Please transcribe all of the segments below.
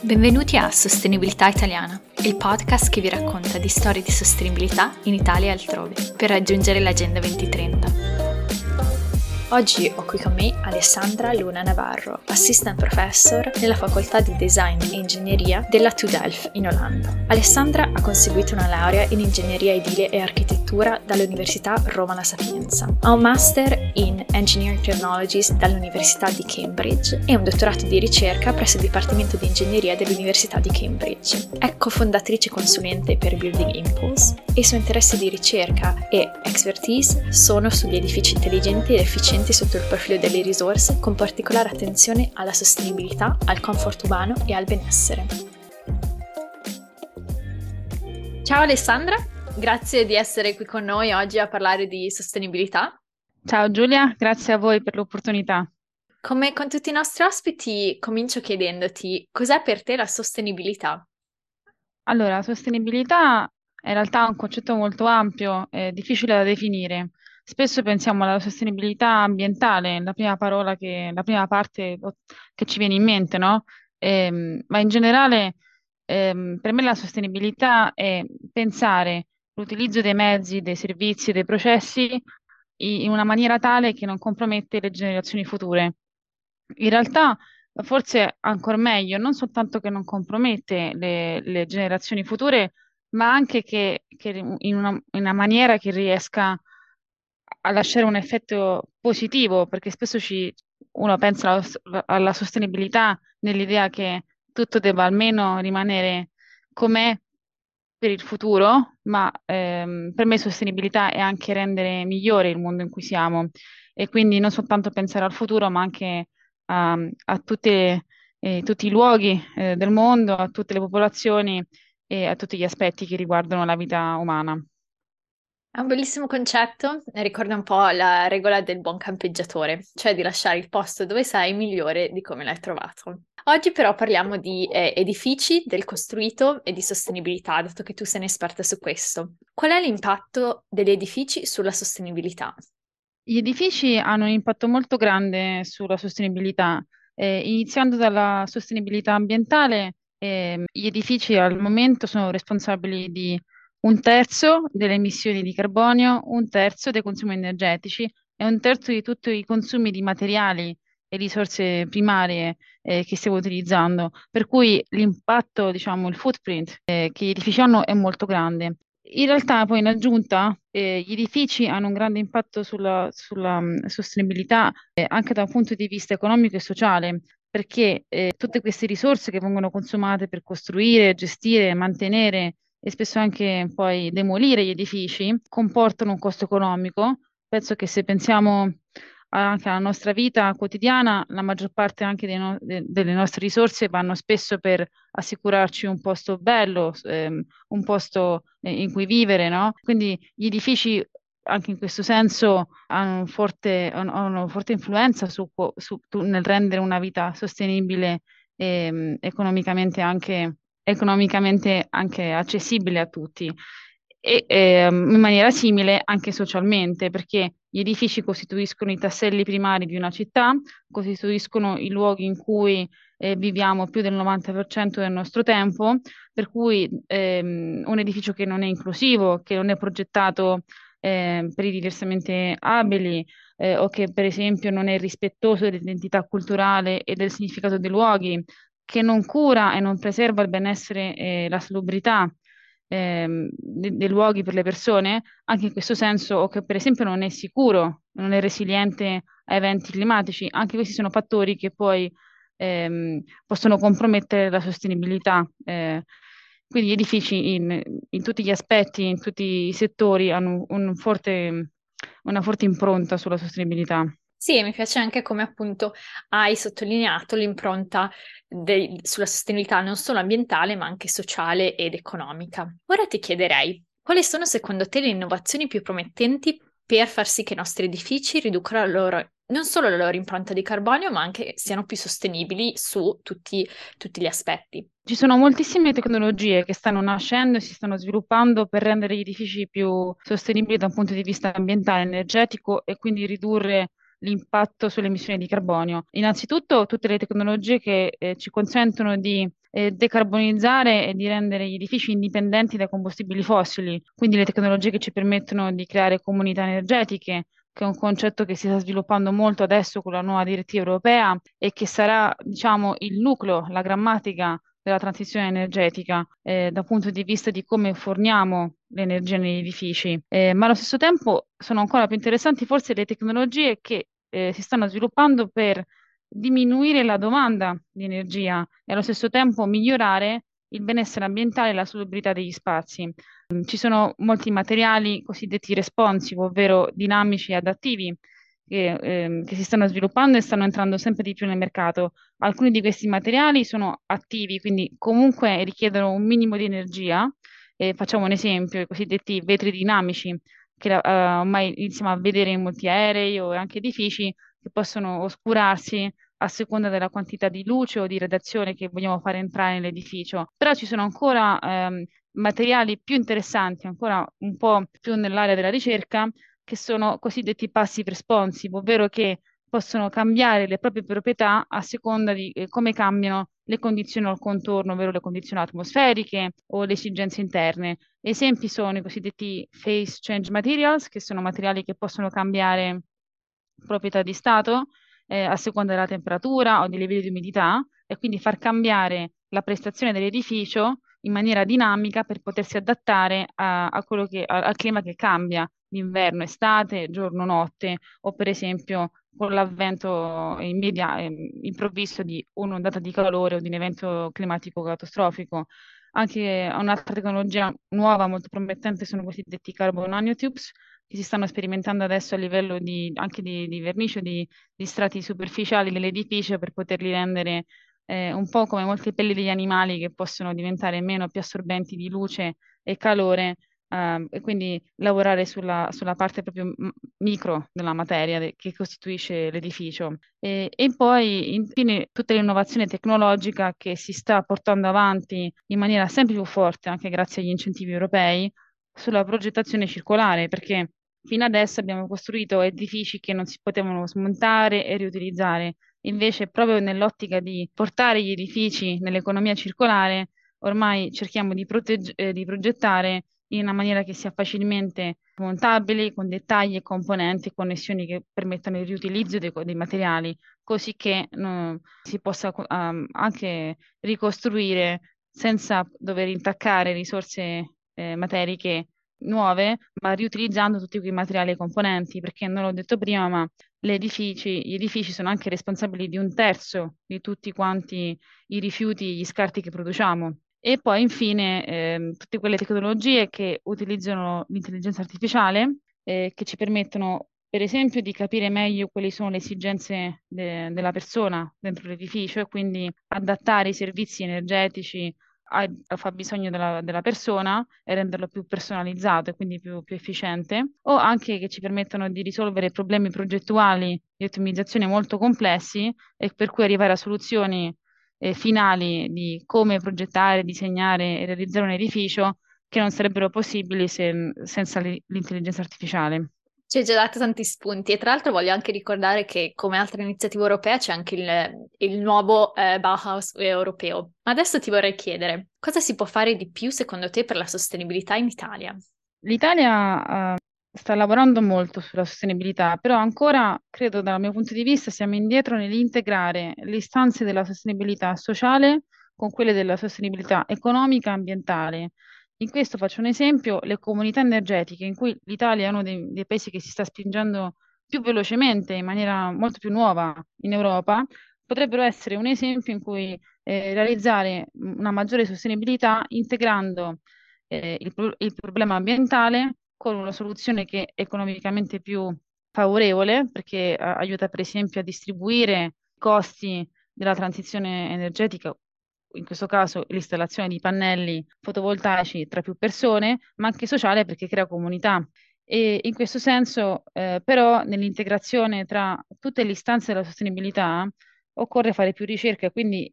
Benvenuti a Sostenibilità Italiana, il podcast che vi racconta di storie di sostenibilità in Italia e altrove, per raggiungere l'Agenda 2030. Oggi ho qui con me Alessandra Luna Navarro, assistant professor nella facoltà di design e ingegneria della TU Delft in Olanda. Alessandra ha conseguito una laurea in ingegneria edile e architettura dall'Università Roma La Sapienza. Ha un master in Engineering Technologies dall'Università di Cambridge e un dottorato di ricerca presso il Dipartimento di Ingegneria dell'Università di Cambridge. È cofondatrice consulente per Building Impulse e i suoi interessi di ricerca e expertise sono sugli edifici intelligenti ed efficienti presenti sotto il profilo delle risorse con particolare attenzione alla sostenibilità, al comfort umano e al benessere. Ciao Alessandra, grazie di essere qui con noi oggi a parlare di sostenibilità. Ciao Giulia, grazie a voi per l'opportunità. Come con tutti i nostri ospiti, comincio chiedendoti cos'è per te la sostenibilità? Allora, la sostenibilità è in realtà un concetto molto ampio e difficile da definire. Spesso pensiamo alla sostenibilità ambientale, la prima parola che, la prima parte che ci viene in mente, no? Ehm, ma in generale, ehm, per me la sostenibilità è pensare l'utilizzo dei mezzi, dei servizi, dei processi in una maniera tale che non compromette le generazioni future. In realtà, forse ancora meglio, non soltanto che non compromette le, le generazioni future, ma anche che, che in, una, in una maniera che riesca a lasciare un effetto positivo, perché spesso ci, uno pensa alla, alla sostenibilità nell'idea che tutto debba almeno rimanere com'è per il futuro, ma ehm, per me sostenibilità è anche rendere migliore il mondo in cui siamo e quindi non soltanto pensare al futuro, ma anche a, a tutte, eh, tutti i luoghi eh, del mondo, a tutte le popolazioni e a tutti gli aspetti che riguardano la vita umana. È un bellissimo concetto, ricorda un po' la regola del buon campeggiatore, cioè di lasciare il posto dove sei migliore di come l'hai trovato. Oggi però parliamo di eh, edifici, del costruito e di sostenibilità, dato che tu sei un'esperta su questo. Qual è l'impatto degli edifici sulla sostenibilità? Gli edifici hanno un impatto molto grande sulla sostenibilità, eh, iniziando dalla sostenibilità ambientale. Eh, gli edifici al momento sono responsabili di un terzo delle emissioni di carbonio, un terzo dei consumi energetici e un terzo di tutti i consumi di materiali e risorse primarie eh, che stiamo utilizzando, per cui l'impatto, diciamo, il footprint eh, che gli edifici hanno è molto grande. In realtà, poi in aggiunta, eh, gli edifici hanno un grande impatto sulla, sulla um, sostenibilità eh, anche da un punto di vista economico e sociale, perché eh, tutte queste risorse che vengono consumate per costruire, gestire, mantenere e spesso anche poi demolire gli edifici comportano un costo economico. Penso che se pensiamo anche alla nostra vita quotidiana, la maggior parte anche no- de- delle nostre risorse vanno spesso per assicurarci un posto bello, ehm, un posto eh, in cui vivere, no? Quindi gli edifici anche in questo senso hanno, forte, hanno una forte influenza su, su, nel rendere una vita sostenibile e ehm, economicamente anche economicamente anche accessibile a tutti e eh, in maniera simile anche socialmente, perché gli edifici costituiscono i tasselli primari di una città, costituiscono i luoghi in cui eh, viviamo più del 90% del nostro tempo, per cui ehm, un edificio che non è inclusivo, che non è progettato eh, per i diversamente abili eh, o che per esempio non è rispettoso dell'identità culturale e del significato dei luoghi, che non cura e non preserva il benessere e la salubrità eh, dei, dei luoghi per le persone, anche in questo senso, o che per esempio non è sicuro, non è resiliente a eventi climatici, anche questi sono fattori che poi ehm, possono compromettere la sostenibilità. Eh, quindi gli edifici in, in, tutti gli aspetti, in tutti i settori hanno un forte, una forte impronta sulla sostenibilità. Sì, mi piace anche come appunto hai sottolineato l'impronta de- sulla sostenibilità non solo ambientale, ma anche sociale ed economica. Ora ti chiederei, quali sono secondo te le innovazioni più promettenti per far sì che i nostri edifici riducano loro non solo la loro impronta di carbonio, ma anche siano più sostenibili su tutti, tutti gli aspetti. Ci sono moltissime tecnologie che stanno nascendo e si stanno sviluppando per rendere gli edifici più sostenibili da un punto di vista ambientale, energetico e quindi ridurre l'impatto sulle emissioni di carbonio. Innanzitutto tutte le tecnologie che eh, ci consentono di eh, decarbonizzare e di rendere gli edifici indipendenti dai combustibili fossili, quindi le tecnologie che ci permettono di creare comunità energetiche, che è un concetto che si sta sviluppando molto adesso con la nuova direttiva europea e che sarà, diciamo, il nucleo, la grammatica della transizione energetica eh, dal punto di vista di come forniamo l'energia negli edifici, eh, ma allo stesso tempo sono ancora più interessanti forse le tecnologie che eh, si stanno sviluppando per diminuire la domanda di energia e allo stesso tempo migliorare il benessere ambientale e la solubilità degli spazi. Ci sono molti materiali cosiddetti responsive, ovvero dinamici e adattivi, che, ehm, che, si stanno sviluppando e stanno entrando sempre di più nel mercato. Alcuni di questi materiali sono attivi, quindi comunque richiedono un minimo di energia. Eh, facciamo un esempio, i cosiddetti vetri dinamici, che uh, ormai iniziamo a vedere in molti aerei o anche edifici, che possono oscurarsi a seconda della quantità di luce o di radiazione che vogliamo fare entrare nell'edificio. Però ci sono ancora ehm, materiali più interessanti, ancora un po' più nell'area della ricerca, che sono cosiddetti passive responsive, ovvero che possono cambiare le proprie proprietà a seconda di eh, come cambiano le condizioni al contorno, ovvero le condizioni atmosferiche o le esigenze interne. Esempi sono i cosiddetti phase change materials, che sono materiali che possono cambiare proprietà di stato eh, a seconda della temperatura o dei livelli di umidità e quindi far cambiare la prestazione dell'edificio in maniera dinamica per potersi adattare a, a che, a, al clima che cambia d'inverno, estate, giorno, notte o per esempio con l'avvento immedia- ehm, improvviso di un'ondata di calore o di un evento climatico catastrofico. Anche un'altra tecnologia nuova molto promettente sono i cosiddetti carbon nanotubes, che si stanno sperimentando adesso a livello di, anche di, di vernice, di, di strati superficiali dell'edificio per poterli rendere eh, un po' come molte pelli degli animali che possono diventare meno più assorbenti di luce e calore eh, e quindi lavorare sulla, sulla parte proprio micro della materia de- che costituisce l'edificio. E, e poi infine tutta l'innovazione tecnologica che si sta portando avanti in maniera sempre più forte anche grazie agli incentivi europei sulla progettazione circolare, perché Fino adesso abbiamo costruito edifici che non si potevano smontare e riutilizzare. Invece, proprio nell'ottica di portare gli edifici nell'economia circolare, ormai cerchiamo di, protegge- eh, di progettare in una maniera che sia facilmente montabile, con dettagli e componenti e connessioni che permettano il riutilizzo dei, dei materiali, così che no, si possa um, anche ricostruire senza dover intaccare risorse eh, materiche nuove, ma riutilizzando tutti quei materiali e componenti, perché non l'ho detto prima, ma edifici, gli edifici sono anche responsabili di un terzo di tutti quanti i rifiuti gli scarti che produciamo. E poi infine eh, tutte quelle tecnologie che utilizzano l'intelligenza artificiale, eh, che ci permettono per esempio di capire meglio quali sono le esigenze de- della persona dentro l'edificio e quindi adattare i servizi energetici al fabbisogno della, della, persona e renderlo più personalizzato e quindi più, più, efficiente, o anche che ci permettono di risolvere problemi progettuali di ottimizzazione molto complessi e per cui arrivare a soluzioni eh, finali di come progettare, disegnare e realizzare un edificio che non sarebbero possibili se, senza l'intelligenza artificiale. Ci hai già dato tanti spunti e tra l'altro voglio anche ricordare che come altra iniziativa europea c'è anche il, il nuovo eh, Bauhaus europeo. Ma adesso ti vorrei chiedere, cosa si può fare di più secondo te per la sostenibilità in Italia? L'Italia sta lavorando molto sulla sostenibilità, però ancora, credo dal mio punto di vista, siamo indietro nell'integrare le istanze della sostenibilità sociale con quelle della sostenibilità economica e ambientale. In questo faccio un esempio, le comunità energetiche, in cui l'Italia è uno dei, dei paesi che si sta spingendo più velocemente, in maniera molto più nuova in Europa, potrebbero essere un esempio in cui eh, realizzare una maggiore sostenibilità integrando eh, il, il, problema ambientale con una soluzione che è economicamente più favorevole, perché eh, aiuta per esempio a distribuire i costi della transizione energetica in questo caso l'installazione di pannelli fotovoltaici tra più persone, ma anche sociale perché crea comunità. E in questo senso, eh, però, nell'integrazione tra tutte le istanze della sostenibilità occorre fare più ricerca, quindi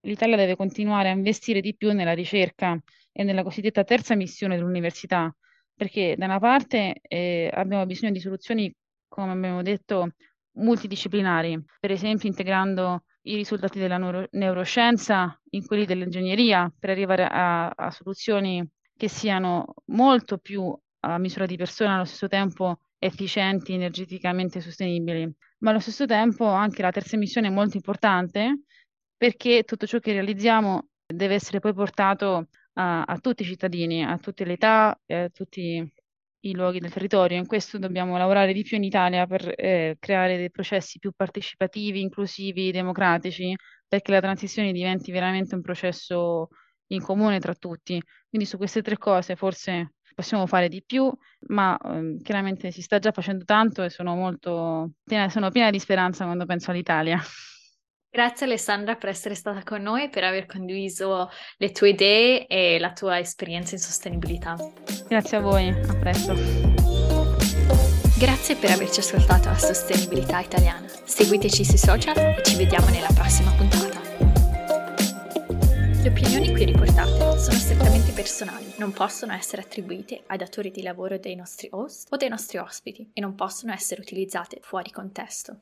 l'Italia deve continuare a investire di più nella ricerca e nella cosiddetta terza missione dell'università, perché da una parte eh, abbiamo bisogno di soluzioni, come abbiamo detto, multidisciplinari, per esempio integrando i risultati della neuro- neuroscienza in quelli dell'ingegneria per arrivare a, a soluzioni che siano molto più a misura di persona, allo stesso tempo efficienti, energeticamente sostenibili. Ma allo stesso tempo anche la terza missione è molto importante perché tutto ciò che realizziamo deve essere poi portato a, a tutti i cittadini, a tutte le età, a tutti i luoghi del territorio. In questo dobbiamo lavorare di più in Italia per eh, creare dei processi più partecipativi, inclusivi, democratici, perché la transizione diventi veramente un processo in comune tra tutti. Quindi su queste tre cose forse possiamo fare di più, ma eh, chiaramente si sta già facendo tanto e sono molto piena, sono piena di speranza quando penso all'Italia. Grazie Alessandra per essere stata con noi e per aver condiviso le tue idee e la tua esperienza in sostenibilità. Grazie a voi, a presto. Grazie per averci ascoltato a Sostenibilità Italiana. Seguiteci sui social e ci vediamo nella prossima puntata. Le opinioni qui riportate sono strettamente personali, non possono essere attribuite ai datori di lavoro dei nostri host o dei nostri ospiti e non possono essere utilizzate fuori contesto.